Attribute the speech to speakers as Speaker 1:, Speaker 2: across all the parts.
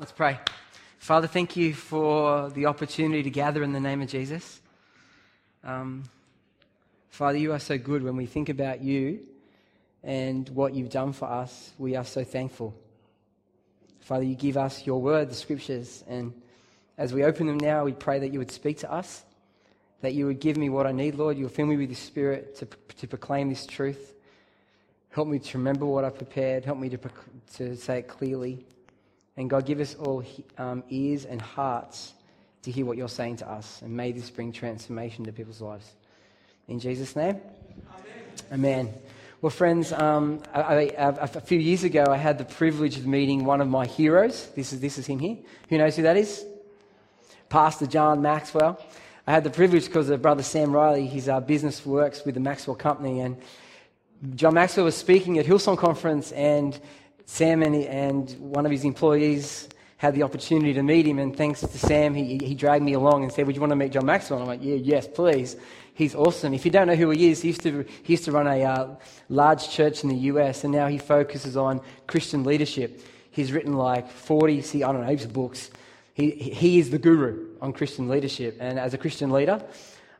Speaker 1: Let's pray. Father, thank you for the opportunity to gather in the name of Jesus. Um, Father, you are so good when we think about you and what you've done for us. We are so thankful. Father, you give us your word, the scriptures, and as we open them now, we pray that you would speak to us, that you would give me what I need, Lord. You'll fill me with your spirit to, to proclaim this truth. Help me to remember what I've prepared. Help me to, to say it clearly. And God, give us all um, ears and hearts to hear what you're saying to us. And may this bring transformation to people's lives. In Jesus' name? Amen. Amen. Well, friends, um, few years ago, I had the privilege of meeting one of my heroes. This is, this is him here. Who knows who that is? Pastor John Maxwell. I had the privilege because of brother Sam Riley. His uh, business works with the Maxwell Company. And John Maxwell was speaking at Hillsong Conference, and Sam and, and one of his employees had the opportunity to meet him, and thanks to Sam, he, he dragged me along and said, Would you want to meet John Maxwell? I'm like, Yeah, yes, please. He's awesome. If you don't know who he is, he used to, he used to run a uh, large church in the US, and now he focuses on Christian leadership. He's written like 40, see, I don't know, heaps of books. He, he is the guru on Christian leadership. And as a Christian leader,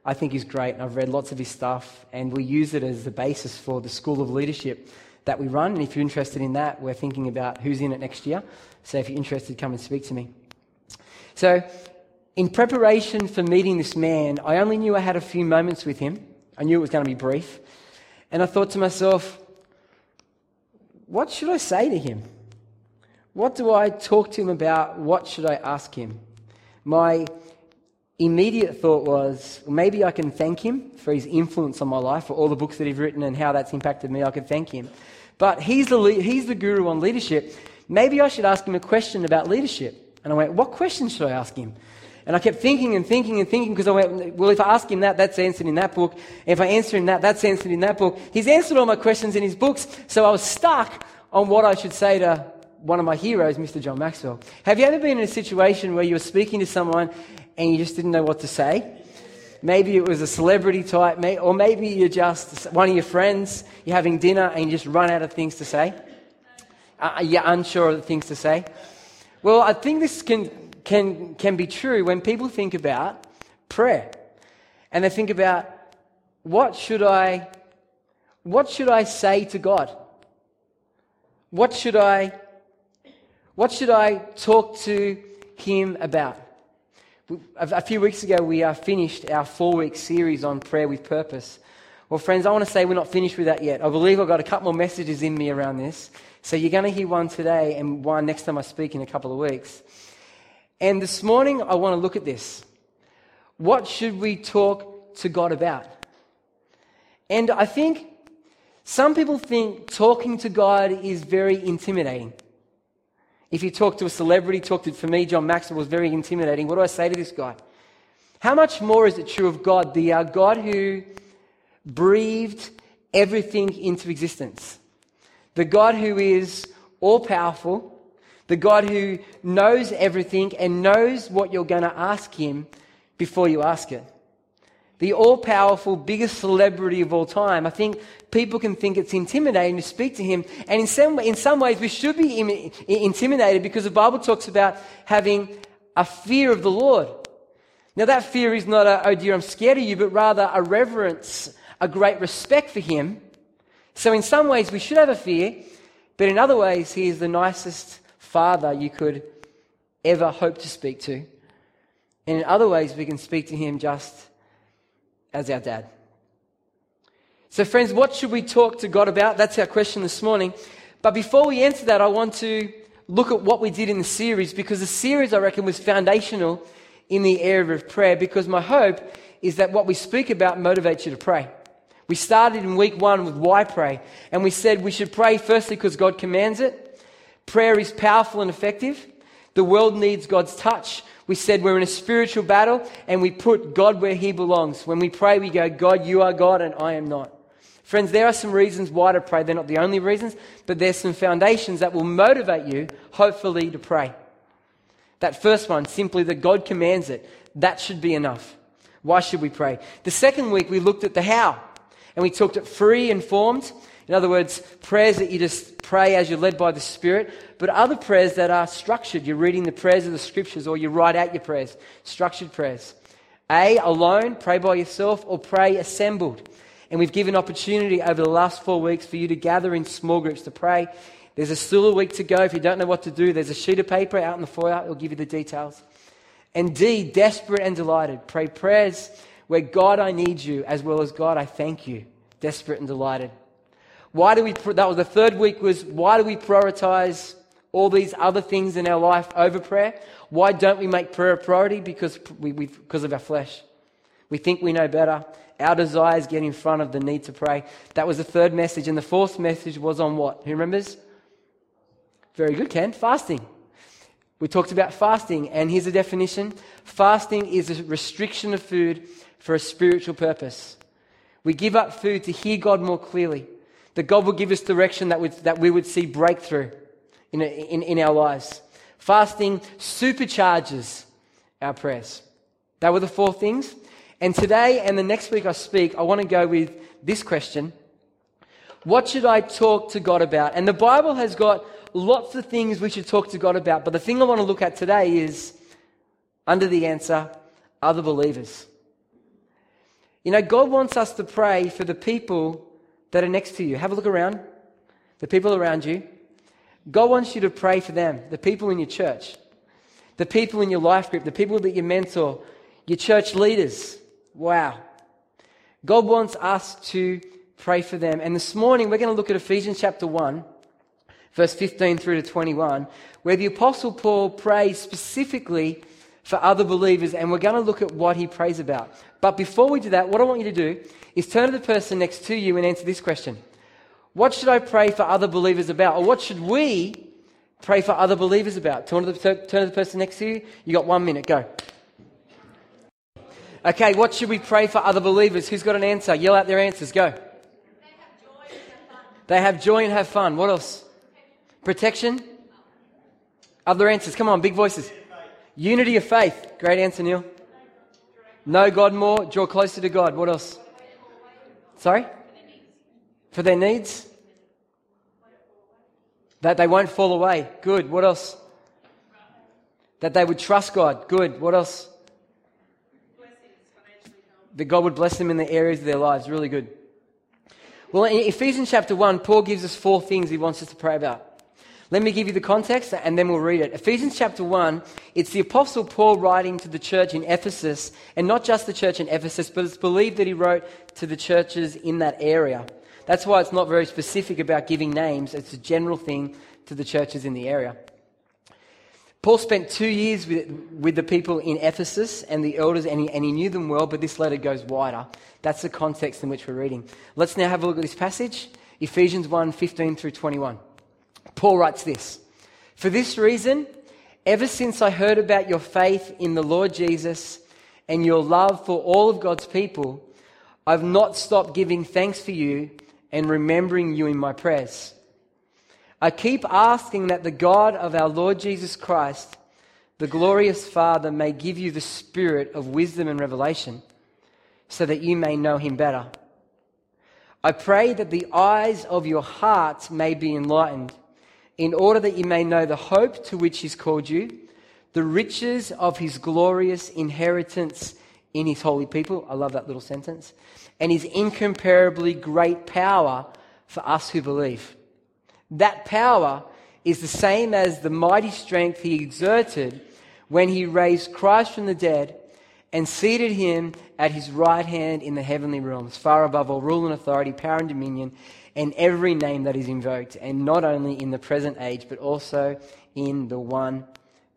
Speaker 1: I think he's great. And I've read lots of his stuff, and we use it as the basis for the School of Leadership that we run. And if you're interested in that, we're thinking about who's in it next year. So if you're interested, come and speak to me. So, in preparation for meeting this man, I only knew I had a few moments with him. I knew it was going to be brief. And I thought to myself, what should I say to him? What do I talk to him about? What should I ask him? My immediate thought was well, maybe I can thank him for his influence on my life, for all the books that he's written and how that's impacted me. I could thank him. But he's the, he's the guru on leadership. Maybe I should ask him a question about leadership. And I went, What question should I ask him? And I kept thinking and thinking and thinking because I went, Well, if I ask him that, that's answered in that book. If I answer him that, that's answered in that book. He's answered all my questions in his books. So I was stuck on what I should say to one of my heroes, Mr. John Maxwell. Have you ever been in a situation where you were speaking to someone and you just didn't know what to say? Maybe it was a celebrity type, or maybe you're just one of your friends, you're having dinner and you just run out of things to say. Uh, you're unsure of the things to say. Well, I think this can, can, can be true when people think about prayer. And they think about what should I, what should I say to God? What should I, what should I talk to Him about? A few weeks ago, we uh, finished our four week series on prayer with purpose. Well, friends, I want to say we're not finished with that yet. I believe I've got a couple more messages in me around this. So you're going to hear one today and one next time I speak in a couple of weeks. And this morning, I want to look at this. What should we talk to God about? And I think some people think talking to God is very intimidating. If you talk to a celebrity, talk to, for me, John Maxwell was very intimidating. What do I say to this guy? How much more is it true of God, the uh, God who breathed everything into existence? The God who is all powerful, the God who knows everything and knows what you're going to ask him before you ask it the all powerful, biggest celebrity of all time. I think people can think it's intimidating to speak to him. And in some, in some ways, we should be Im- intimidated because the Bible talks about having a fear of the Lord. Now, that fear is not a, oh dear, I'm scared of you, but rather a reverence, a great respect for him. So, in some ways, we should have a fear, but in other ways, he is the nicest father you could ever hope to speak to. And in other ways, we can speak to him just as our dad. So, friends, what should we talk to God about? That's our question this morning. But before we answer that, I want to look at what we did in the series because the series, I reckon, was foundational in the area of prayer because my hope is that what we speak about motivates you to pray. We started in week one with why pray, and we said we should pray firstly because God commands it. Prayer is powerful and effective. The world needs God's touch. We said we're in a spiritual battle and we put God where He belongs. When we pray, we go, God, you are God and I am not. Friends, there are some reasons why to pray. They're not the only reasons, but there's some foundations that will motivate you, hopefully, to pray. That first one, simply that God commands it. That should be enough. Why should we pray? The second week, we looked at the how, and we talked at free and formed. In other words, prayers that you just pray as you're led by the Spirit, but other prayers that are structured. You're reading the prayers of the scriptures or you write out your prayers, structured prayers. A, alone, pray by yourself, or pray assembled. And we've given opportunity over the last four weeks for you to gather in small groups to pray. There's a still a week to go. If you don't know what to do, there's a sheet of paper out in the foyer. It'll give you the details. And D, desperate and delighted. Pray prayers where God, I need you, as well as God, I thank you. Desperate and delighted. Why do we, that was the third week was, why do we prioritize all these other things in our life over prayer? Why don't we make prayer a priority? Because, we, we, because of our flesh. We think we know better. Our desires get in front of the need to pray. That was the third message. And the fourth message was on what? Who remembers? Very good, Ken. Fasting. We talked about fasting, and here's a definition fasting is a restriction of food for a spiritual purpose. We give up food to hear God more clearly, that God will give us direction that, would, that we would see breakthrough in, in, in our lives. Fasting supercharges our prayers. That were the four things. And today and the next week I speak, I want to go with this question What should I talk to God about? And the Bible has got lots of things we should talk to God about, but the thing I want to look at today is under the answer other believers. You know, God wants us to pray for the people that are next to you. Have a look around, the people around you. God wants you to pray for them, the people in your church, the people in your life group, the people that you mentor, your church leaders. Wow. God wants us to pray for them. And this morning we're going to look at Ephesians chapter 1, verse 15 through to 21, where the Apostle Paul prays specifically for other believers, and we're going to look at what he prays about. But before we do that, what I want you to do is turn to the person next to you and answer this question What should I pray for other believers about? Or what should we pray for other believers about? Turn to the, turn to the person next to you. You got one minute, go. Okay, what should we pray for other believers? Who's got an answer? Yell out their answers, go. They have joy and have fun. What else? Protection? Other answers. Come on, big voices. Unity of faith. Great answer, Neil. Know God more, draw closer to God. What else? Sorry? For their needs? That they won't fall away. Good. What else? That they would trust God. Good. What else? That God would bless them in the areas of their lives. Really good. Well, in Ephesians chapter 1, Paul gives us four things he wants us to pray about. Let me give you the context and then we'll read it. Ephesians chapter 1, it's the Apostle Paul writing to the church in Ephesus, and not just the church in Ephesus, but it's believed that he wrote to the churches in that area. That's why it's not very specific about giving names, it's a general thing to the churches in the area. Paul spent two years with, with the people in Ephesus and the elders, and he, and he knew them well, but this letter goes wider. That's the context in which we're reading. Let's now have a look at this passage Ephesians 1 15 through 21. Paul writes this For this reason, ever since I heard about your faith in the Lord Jesus and your love for all of God's people, I've not stopped giving thanks for you and remembering you in my prayers. I keep asking that the God of our Lord Jesus Christ, the glorious Father, may give you the spirit of wisdom and revelation so that you may know him better. I pray that the eyes of your hearts may be enlightened in order that you may know the hope to which he's called you, the riches of his glorious inheritance in his holy people. I love that little sentence. And his incomparably great power for us who believe. That power is the same as the mighty strength he exerted when he raised Christ from the dead and seated him at his right hand in the heavenly realms, far above all rule and authority, power and dominion, and every name that is invoked, and not only in the present age, but also in the one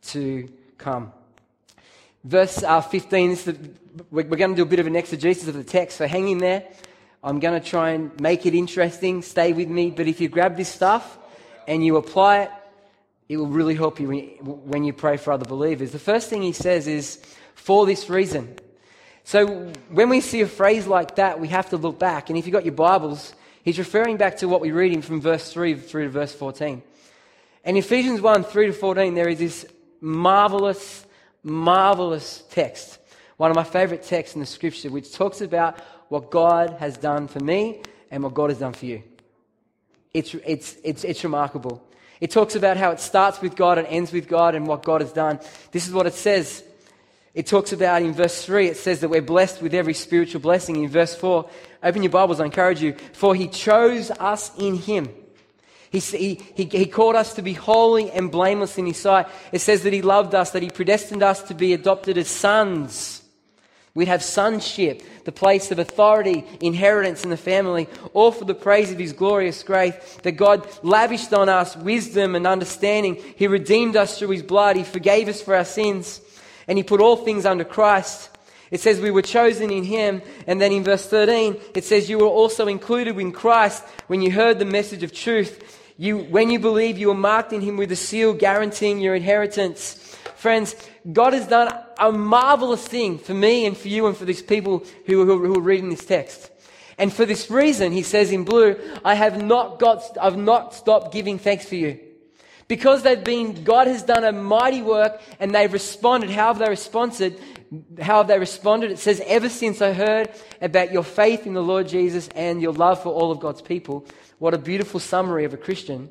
Speaker 1: to come. Verse uh, 15, the, we're, we're going to do a bit of an exegesis of the text, so hang in there. I'm going to try and make it interesting. Stay with me. But if you grab this stuff and you apply it, it will really help you when you pray for other believers. The first thing he says is, for this reason. So when we see a phrase like that, we have to look back. And if you've got your Bibles, He's referring back to what we read reading from verse 3 through to verse 14. And Ephesians 1 3 to 14, there is this marvelous, marvelous text. One of my favorite texts in the scripture, which talks about what God has done for me and what God has done for you. It's, it's, it's, it's remarkable. It talks about how it starts with God and ends with God and what God has done. This is what it says. It talks about in verse 3, it says that we're blessed with every spiritual blessing. In verse 4, open your Bibles, I encourage you. For he chose us in him. He, he, he, called us to be holy and blameless in his sight. It says that he loved us, that he predestined us to be adopted as sons We'd have sonship, the place of authority, inheritance in the family, all for the praise of His glorious grace that God lavished on us wisdom and understanding. He redeemed us through His blood. He forgave us for our sins. And He put all things under Christ. It says we were chosen in Him. And then in verse 13, it says you were also included in Christ when you heard the message of truth. You, when you believe, you were marked in Him with a seal guaranteeing your inheritance. Friends, God has done a marvelous thing for me and for you and for these people who, who, who are reading this text. And for this reason, he says in blue, I have not got, I've not stopped giving thanks for you. Because they've been, God has done a mighty work and they've responded. How have they responded? How have they responded? It says, ever since I heard about your faith in the Lord Jesus and your love for all of God's people. What a beautiful summary of a Christian.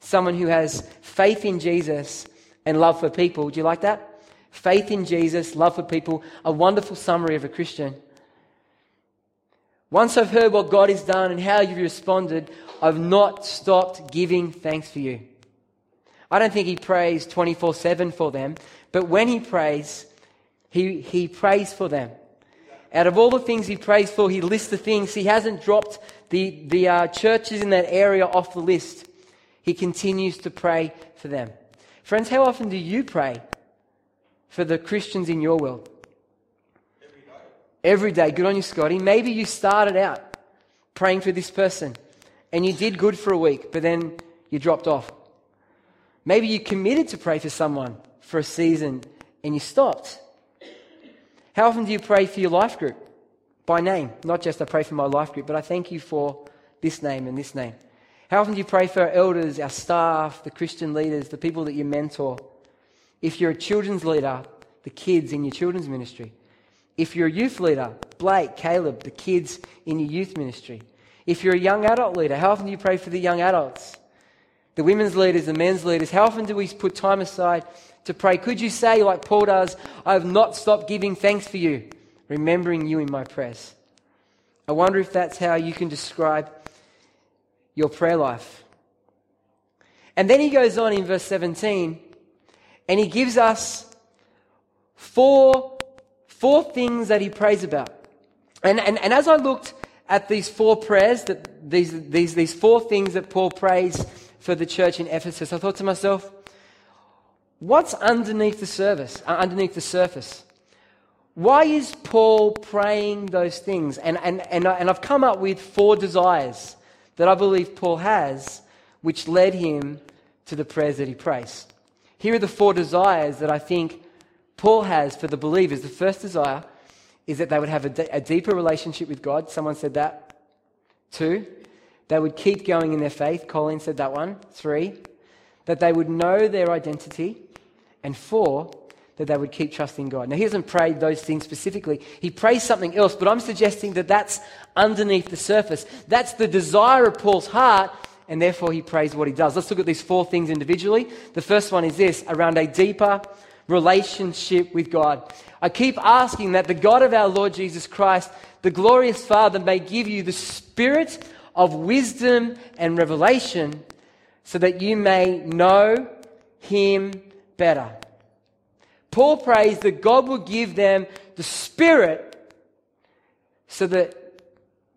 Speaker 1: Someone who has faith in Jesus and love for people. Do you like that? faith in Jesus, love for people, a wonderful summary of a Christian. Once I've heard what God has done and how you've responded, I've not stopped giving thanks for you. I don't think he prays 24 7 for them, but when he prays, he, he prays for them. Out of all the things he prays for, he lists the things. He hasn't dropped the, the uh, churches in that area off the list. He continues to pray for them. Friends, how often do you pray for the Christians in your world? Every day. Every day. Good on you, Scotty. Maybe you started out praying for this person and you did good for a week, but then you dropped off. Maybe you committed to pray for someone for a season and you stopped. How often do you pray for your life group? By name. Not just I pray for my life group, but I thank you for this name and this name. How often do you pray for our elders, our staff, the Christian leaders, the people that you mentor? If you're a children's leader, the kids in your children's ministry. If you're a youth leader, Blake, Caleb, the kids in your youth ministry. If you're a young adult leader, how often do you pray for the young adults? The women's leaders, the men's leaders, how often do we put time aside to pray? Could you say, like Paul does, I have not stopped giving thanks for you, remembering you in my prayers? I wonder if that's how you can describe your prayer life. And then he goes on in verse 17 and he gives us four, four things that he prays about. And, and, and as I looked at these four prayers, that these, these, these four things that Paul prays for the church in Ephesus, I thought to myself, what's underneath the surface? Uh, underneath the surface? Why is Paul praying those things? And, and, and, I, and I've come up with four desires that I believe Paul has, which led him to the prayers that he prays. Here are the four desires that I think Paul has for the believers. The first desire is that they would have a, deeper relationship with God. Someone said that. Two, they would keep going in their faith. Colleen said that one. Three, that they would know their identity. And four, that they would keep trusting God. Now, he doesn't pray those things specifically. He prays something else, but I'm suggesting that that's underneath the surface. That's the desire of Paul's heart, and therefore he prays what he does. Let's look at these four things individually. The first one is this around a deeper relationship with God. I keep asking that the God of our Lord Jesus Christ, the glorious Father, may give you the spirit of wisdom and revelation so that you may know him better. Paul prays that God will give them the spirit so that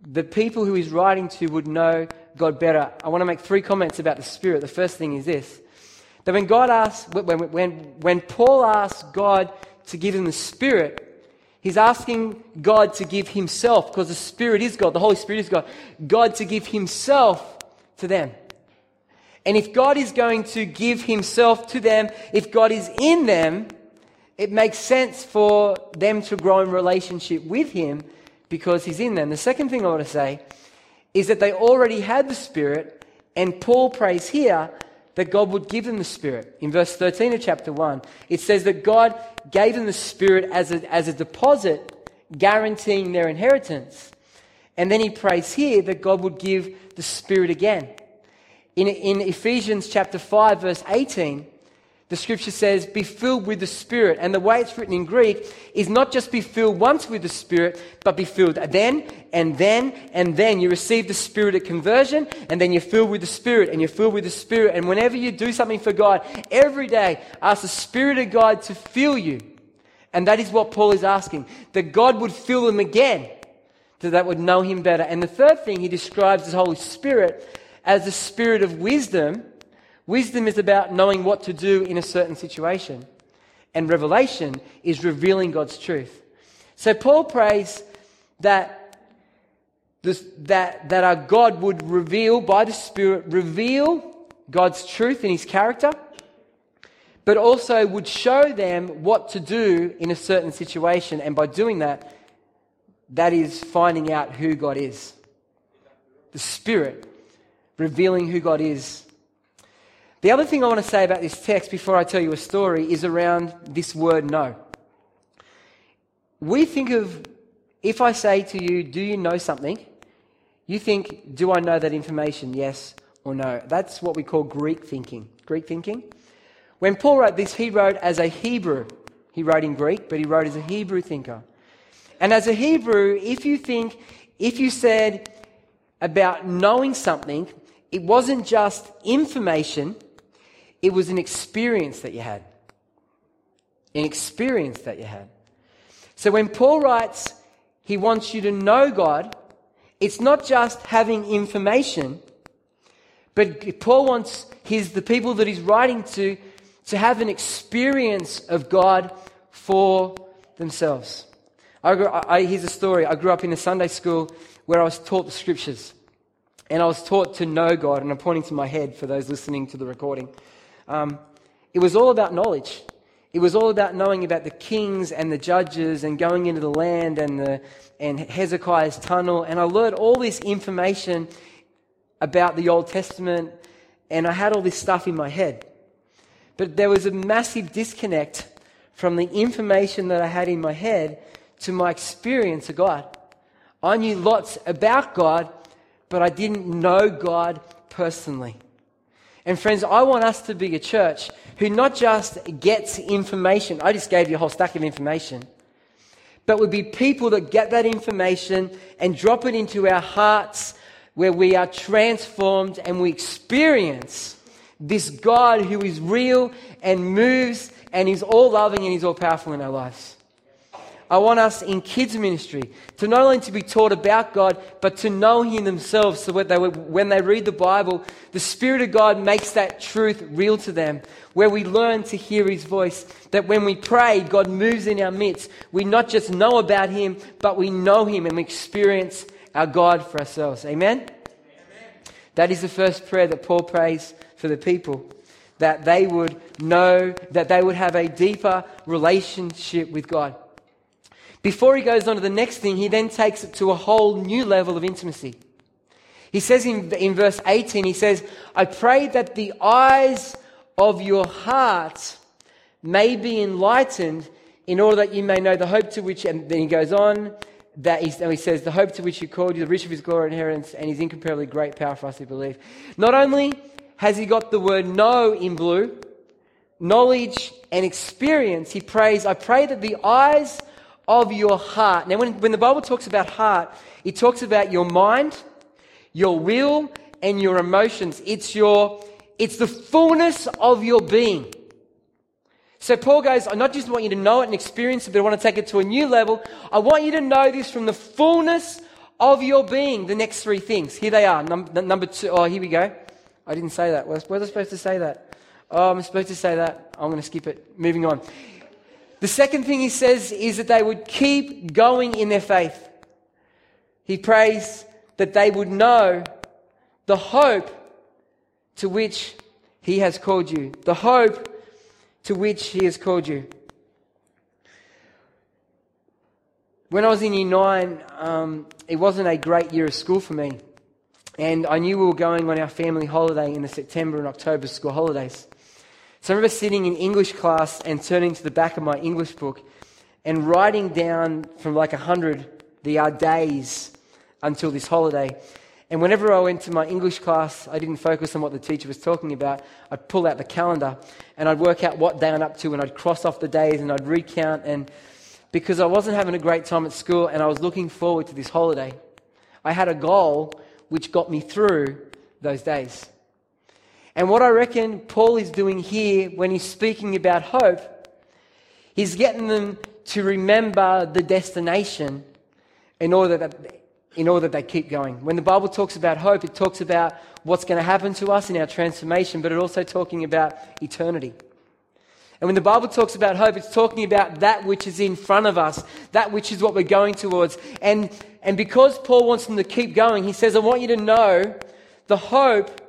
Speaker 1: the people who he's writing to would know God better, I want to make three comments about the Spirit. The first thing is this that when God asks, when, when, when Paul asks God to give him the Spirit, he's asking God to give himself, because the Spirit is God, the Holy Spirit is God, God to give himself to them. And if God is going to give himself to them, if God is in them, it makes sense for them to grow in relationship with him because he's in them. The second thing I want to say is that they already had the Spirit, and Paul prays here that God would give them the Spirit. In verse 13 of chapter 1, it says that God gave them the Spirit as a, as a deposit, guaranteeing their inheritance. And then he prays here that God would give the Spirit again. In, in Ephesians chapter 5, verse 18, the scripture says, Be filled with the Spirit. And the way it's written in Greek is not just be filled once with the Spirit, but be filled then and then and then. You receive the Spirit at conversion, and then you're filled with the Spirit, and you're filled with the Spirit. And whenever you do something for God, every day, ask the Spirit of God to fill you. And that is what Paul is asking that God would fill them again, so that would know Him better. And the third thing he describes the Holy Spirit as the Spirit of wisdom Wisdom is about knowing what to do in a certain situation, and revelation is revealing God's truth. So Paul prays that, this, that, that our God would reveal, by the Spirit, reveal God's truth in his character, but also would show them what to do in a certain situation. And by doing that, that is finding out who God is. The Spirit revealing who God is the other thing I want to say about this text before I tell you a story is around this word know. We think of, if I say to you, Do you know something? You think, Do I know that information? Yes or no. That's what we call Greek thinking. Greek thinking. When Paul wrote this, he wrote as a Hebrew. He wrote in Greek, but he wrote as a Hebrew thinker. And as a Hebrew, if you think, if you said about knowing something, it wasn't just information, it was an experience that you had. An experience that you had. So when Paul writes, he wants you to know God, it's not just having information, but Paul wants his, the people that he's writing to to have an experience of God for themselves. I, I, here's a story. I grew up in a Sunday school where I was taught the scriptures. And I was taught to know God, and I'm pointing to my head for those listening to the recording. Um, it was all about knowledge. It was all about knowing about the kings and the judges and going into the land and, the, and Hezekiah's tunnel. And I learned all this information about the Old Testament, and I had all this stuff in my head. But there was a massive disconnect from the information that I had in my head to my experience of God. I knew lots about God, but I didn't know God personally. And friends, I want us to be a church who not just gets information, I just gave you a whole stack of information, but would be people that get that information and drop it into our hearts where we are transformed and we experience this God who is real and moves and is all loving and is all powerful in our lives. I want us in kids ministry to not only to be taught about God, but to know Him themselves. So that they, when they read the Bible, the Spirit of God makes that truth real to them. Where we learn to hear His voice. That when we pray, God moves in our midst. We not just know about Him, but we know Him and we experience our God for ourselves. Amen? Amen. That is the first prayer that Paul prays for the people. That they would know, that they would have a deeper relationship with God. Before he goes on to the next thing, he then takes it to a whole new level of intimacy. He says in, in verse 18, he says, I pray that the eyes of your heart may be enlightened in order that you may know the hope to which, and then he goes on, that he, he says, the hope to which he called you, the riches of his glory and inheritance, and his incomparably great power for us to believe. Not only has he got the word know in blue, knowledge and experience, he prays, I pray that the eyes of your heart. Now, when, when the Bible talks about heart, it talks about your mind, your will, and your emotions. It's your, it's the fullness of your being. So Paul goes, I not just want you to know it and experience it, but I want to take it to a new level. I want you to know this from the fullness of your being. The next three things. Here they are. Number, number two. Oh, here we go. I didn't say that. Was, was I supposed to say that? Oh, I'm supposed to say that. I'm going to skip it. Moving on. The second thing he says is that they would keep going in their faith. He prays that they would know the hope to which he has called you. The hope to which he has called you. When I was in year nine, um, it wasn't a great year of school for me. And I knew we were going on our family holiday in the September and October school holidays. So I remember sitting in English class and turning to the back of my English book and writing down from like 100 the uh, days until this holiday. And whenever I went to my English class, I didn't focus on what the teacher was talking about. I'd pull out the calendar and I'd work out what day I'm up to and I'd cross off the days and I'd recount. And because I wasn't having a great time at school and I was looking forward to this holiday, I had a goal which got me through those days. And what I reckon Paul is doing here when he's speaking about hope, he's getting them to remember the destination in order that, in order that they keep going. When the Bible talks about hope, it talks about what's going to happen to us in our transformation, but it's also talking about eternity. And when the Bible talks about hope, it's talking about that which is in front of us, that which is what we're going towards. And, and because Paul wants them to keep going, he says, I want you to know the hope,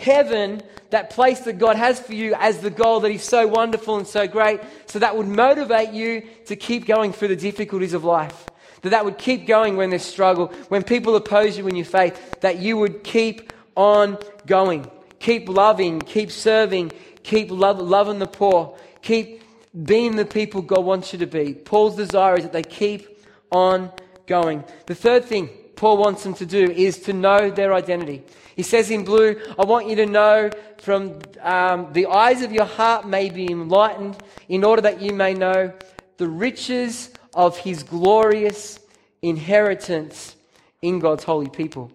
Speaker 1: heaven, that place that God has for you as the goal that is so wonderful and so great. So that would motivate you to keep going through the difficulties of life. That that would keep going when there's struggle, when people oppose you in your faith, that you would keep on going. Keep loving, keep serving, keep love, loving the poor, keep being the people God wants you to be. Paul's desire is that they keep on going. The third thing Paul wants them to do is to know their identity. He says in blue, I want you to know from um, the eyes of your heart may be enlightened in order that you may know the riches of his glorious inheritance in God's holy people.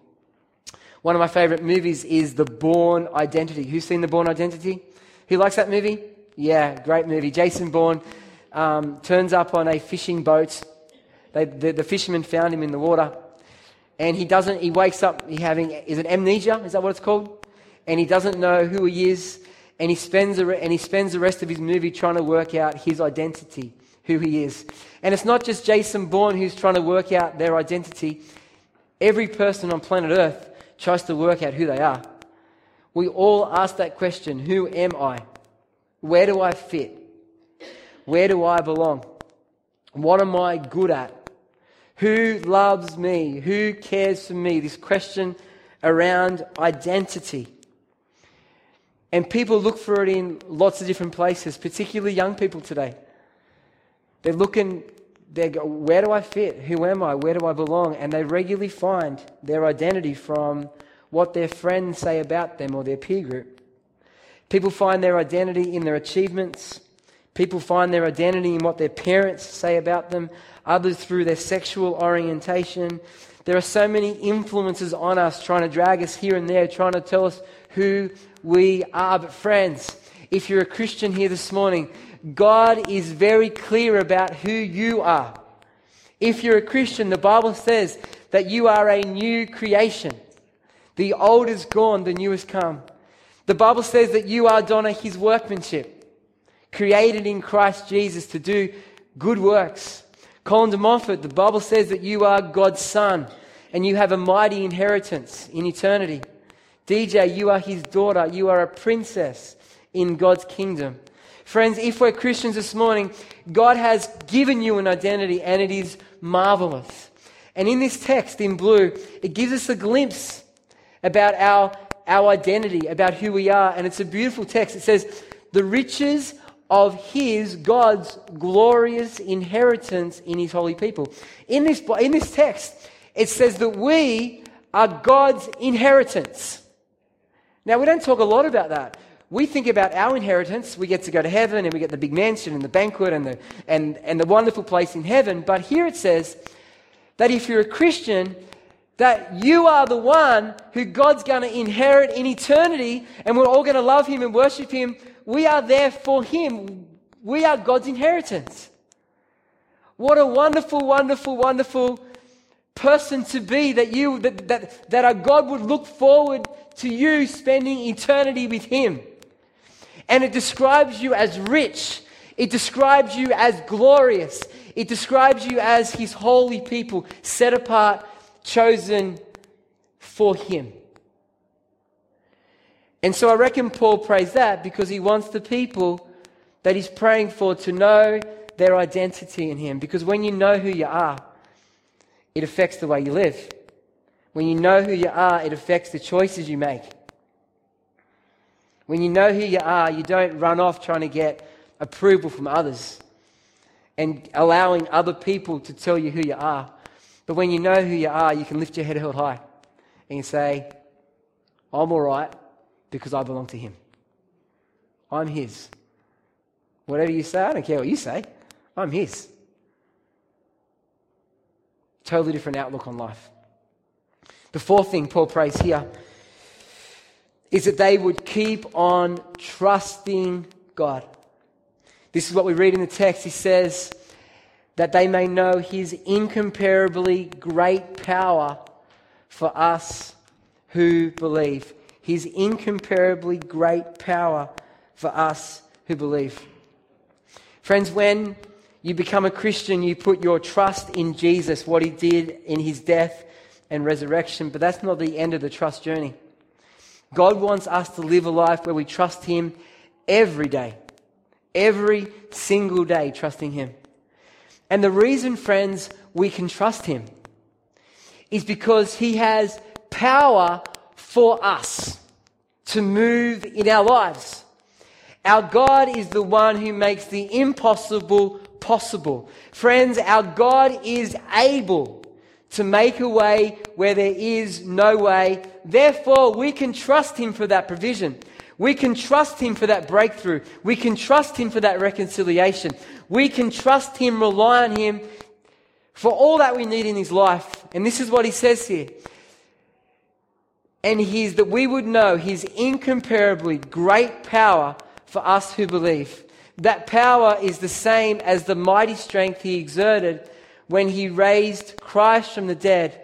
Speaker 1: One of my favorite movies is The Bourne Identity. Who's seen The Bourne Identity? Who likes that movie? Yeah, great movie. Jason Bourne um, turns up on a fishing boat. They, the, the fishermen found him in the water. And he doesn't, he wakes up having, is it amnesia? Is that what it's called? And he doesn't know who he is. And he spends, and he spends the rest of his movie trying to work out his identity who he is. And it's not just Jason Bourne who's trying to work out their identity. Every person on planet Earth tries to work out who they are. We all ask that question Who am I? Where do I fit? Where do I belong? What am I good at? Who loves me? Who cares for me? This question around identity. And people look for it in lots of different places, particularly young people today. They're looking, they go, where do I fit? Who am I? Where do I belong? And they regularly find their identity from what their friends say about them or their peer group. People find their identity in their achievements. People find their identity in what their parents say about them, others through their sexual orientation. There are so many influences on us trying to drag us here and there, trying to tell us who we are. But, friends, if you're a Christian here this morning, God is very clear about who you are. If you're a Christian, the Bible says that you are a new creation. The old is gone, the new has come. The Bible says that you are, Donna, his workmanship, created in Christ Jesus to do good works. Colin de Montfort, the Bible says that you are God's son and you have a mighty inheritance in eternity. DJ, you are his daughter. You are a princess in God's kingdom. Friends, if we're Christians this morning, God has given you an identity and it is marvelous. And in this text in blue, it gives us a glimpse about our, our identity, about who we are. And it's a beautiful text. It says, the riches of his, God's glorious inheritance in his holy people. In this, in this text, it says that we are God's inheritance. Now, we don't talk a lot about that we think about our inheritance. We get to go to heaven and we get the big mansion and the banquet and the, and, and the wonderful place in heaven. But here it says that if you're a Christian, that you are the one who God's going to inherit in eternity and we're all going to love Him and worship Him. We are there for Him. We are God's inheritance. What a wonderful, wonderful, wonderful person to be that you that, that, that our God would look forward to you spending eternity with Him. And it describes you as rich. It describes you as glorious. It describes you as his holy people, set apart, chosen for him. And so I reckon Paul prays that because he wants the people that he's praying for to know their identity in him. Because when you know who you are, it affects the way you live. When you know who you are, it affects the choices you make. When you know who you are, you don't run off trying to get approval from others and allowing other people to tell you who you are. But when you know who you are, you can lift your head held high and you say, I'm all right because I belong to Him. I'm His. Whatever you say, I don't care what you say. I'm His. Totally different outlook on life. The fourth thing Paul prays here is that they would keep on trusting God. This is what we read in the text. He says, that they may know his incomparably great power for us who believe. His incomparably great power for us who believe. Friends, when you become a Christian, you put your trust in Jesus, what he did in his death and resurrection, but that's not the end of the trust journey. God wants us to live a life where we trust him every day, every single day, trusting him. And the reason, friends, we can trust him is because he has power for us to move in our lives. Our God is the one who makes the impossible possible. Friends, our God is able to make a way where there is no way. Therefore, we can trust him for that provision. We can trust Him for that breakthrough. We can trust Him for that reconciliation. We can trust Him, rely on Him for all that we need in His life. And this is what He says here. And His, that we would know His incomparably great power for us who believe. That power is the same as the mighty strength He exerted when He raised Christ from the dead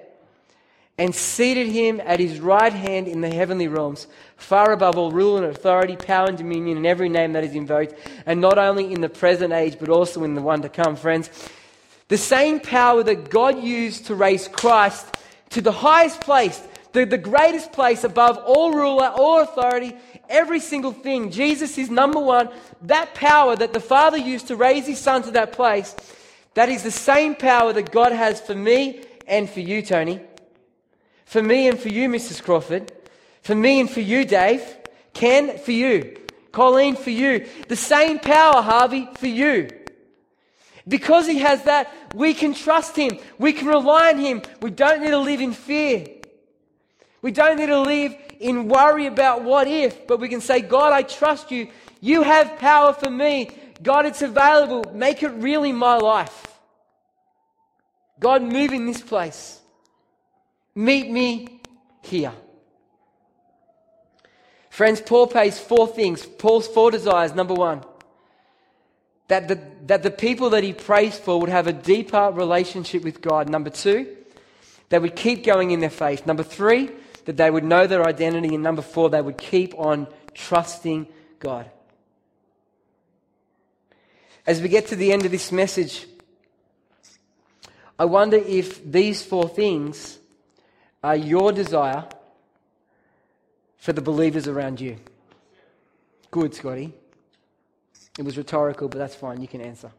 Speaker 1: and seated him at his right hand in the heavenly realms, far above all rule and authority, power and dominion, and every name that is invoked, and not only in the present age, but also in the one to come, friends. The same power that God used to raise Christ to the highest place, the, the greatest place above all ruler, all authority, every single thing. Jesus is number one. That power that the Father used to raise his Son to that place, that is the same power that God has for me and for you, Tony. For me and for you, Mrs. Crawford. For me and for you, Dave. Ken, for you. Colleen, for you. The same power, Harvey, for you. Because he has that, we can trust him. We can rely on him. We don't need to live in fear. We don't need to live in worry about what if, but we can say, God, I trust you. You have power for me. God, it's available. Make it really my life. God, move in this place. Meet me here. Friends, Paul pays four things. Paul's four desires. Number one, that the, that the people that he prays for would have a deeper relationship with God. Number two, they would keep going in their faith. Number three, that they would know their identity. And number four, they would keep on trusting God. As we get to the end of this message, I wonder if these four things are your desire for the believers around you? Good, Scotty. It was rhetorical, but that's fine. You can answer.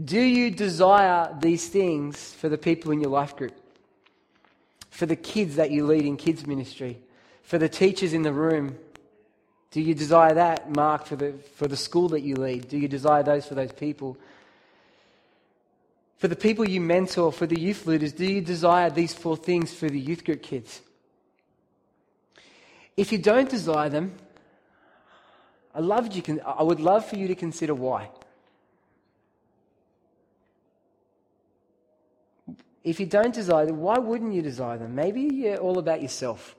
Speaker 1: Do you desire these things for the people in your life group? For the kids that you lead in kids' ministry? For the teachers in the room? Do you desire that, Mark, for the, for the school that you lead? Do you desire those for those people? For the people you mentor, for the youth leaders, do you desire these four things for the youth group kids? If you don't desire them, I, loved you I would love for you to consider why. If you don't desire them, why wouldn't you desire them? Maybe you're all about yourself.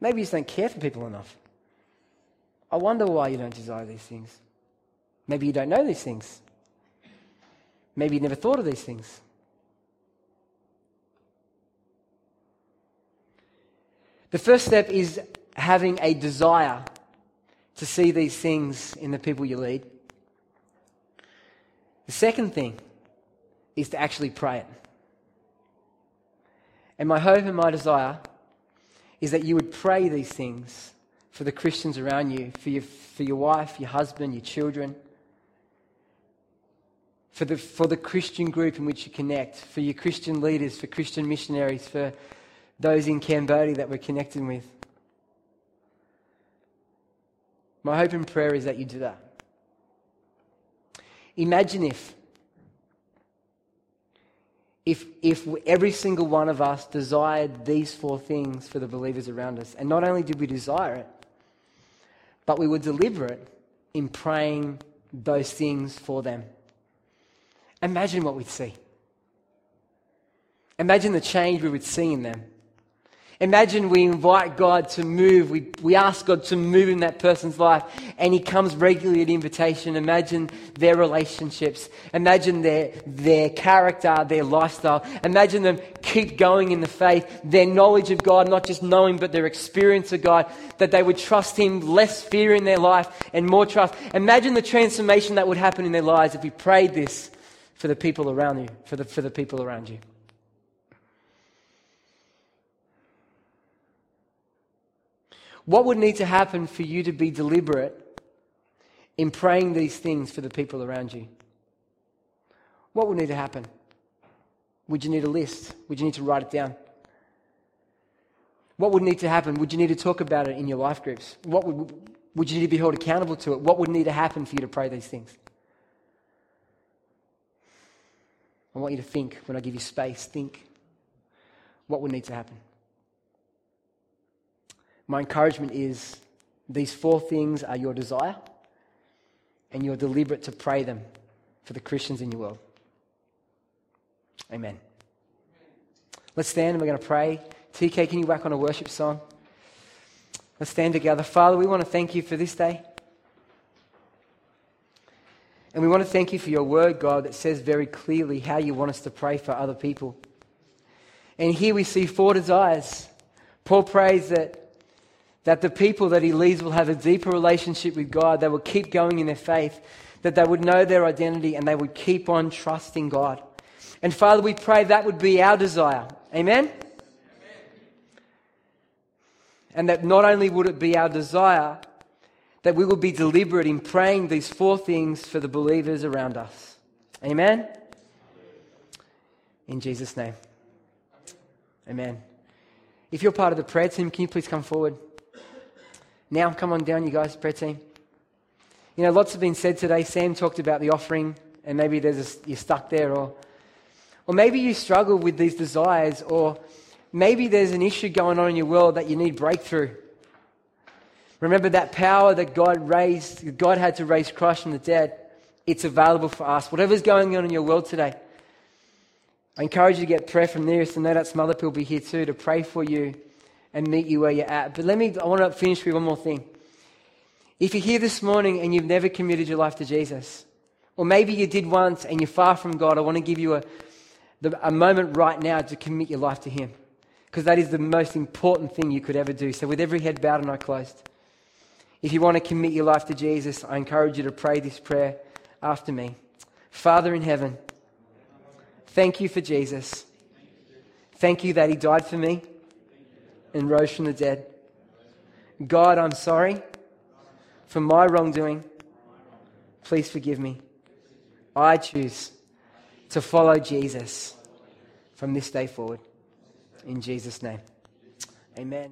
Speaker 1: Maybe you just don't care for people enough. I wonder why you don't desire these things. Maybe you don't know these things. Maybe you never thought of these things. The first step is having a desire to see these things in the people you lead. The second thing is to actually pray it. And my hope and my desire is that you would pray these things for the Christians around you, for your, for your wife, your husband, your children for the, for the Christian group in which you connect, for your Christian leaders, for Christian missionaries, for those in Cambodia that we're connecting with. My hope and prayer is that you do that. Imagine if, if, if every single one of us desired these four things for the believers around us, and not only did we desire it, but we would deliver it in praying those things for them. Imagine what we'd see. Imagine the change we would see in them. Imagine we invite God to move. We, we ask God to move in that person's life, and He comes regularly at invitation. Imagine their relationships. Imagine their, their character, their lifestyle. Imagine them keep going in the faith, their knowledge of God, not just knowing, but their experience of God, that they would trust Him, less fear in their life, and more trust. Imagine the transformation that would happen in their lives if we prayed this for the people around you, for the, for the people around you. What would need to happen for you to be deliberate in praying these things for the people around you? What would need to happen? Would you need a list? Would you need to write it down? What would need to happen? Would you need to talk about it in your life groups? What would, would you need to be held accountable to it? What would need to happen for you to pray these things? I want you to think when I give you space, think what would need to happen my encouragement is these four things are your desire, and you're deliberate to pray them for the Christians in your world. Amen. Let's stand and we're going to pray. TK, can you whack on a worship song? Let's stand together. Father, we want to thank you for this day. And we want to thank you for your word, God, that says very clearly how you want us to pray for other people. And here we see four desires. Paul prays that that the people that he leads will have a deeper relationship with God. They will keep going in their faith, that they would know their identity and they would keep on trusting God. And Father, we pray that would be our desire. Amen? Amen? And that not only would it be our desire, that we would be deliberate in praying these four things for the believers around us. Amen? In Jesus' name. Amen. If you're part of the prayer team, can you please come forward? Now, come on down, you guys, prayer team. You know, lots have been said today. Sam talked about the offering, and maybe there's a, you're stuck there, or, or maybe you struggle with these desires, or maybe there's an issue going on in your world that you need breakthrough. Remember that power that God raised, God had to raise Christ from the dead. It's available for us. Whatever's going on in your world today, I encourage you to get prayer from nearest, and know that some other people will be here too to pray for you and meet you where you're at. But let me, I want to finish with one more thing. If you're here this morning and you've never committed your life to Jesus, or maybe you did once and you're far from God, I want to give you a, a moment right now to commit your life to Him. Because that is the most important thing you could ever do. So, with every head bowed and eye closed, if you want to commit your life to Jesus, I encourage you to pray this prayer after me. Father in heaven, thank you for Jesus. Thank you that He died for me and rose from the dead. God, I'm sorry for my wrongdoing. Please forgive me. I choose to follow Jesus from this day forward. In Jesus' name. Amen.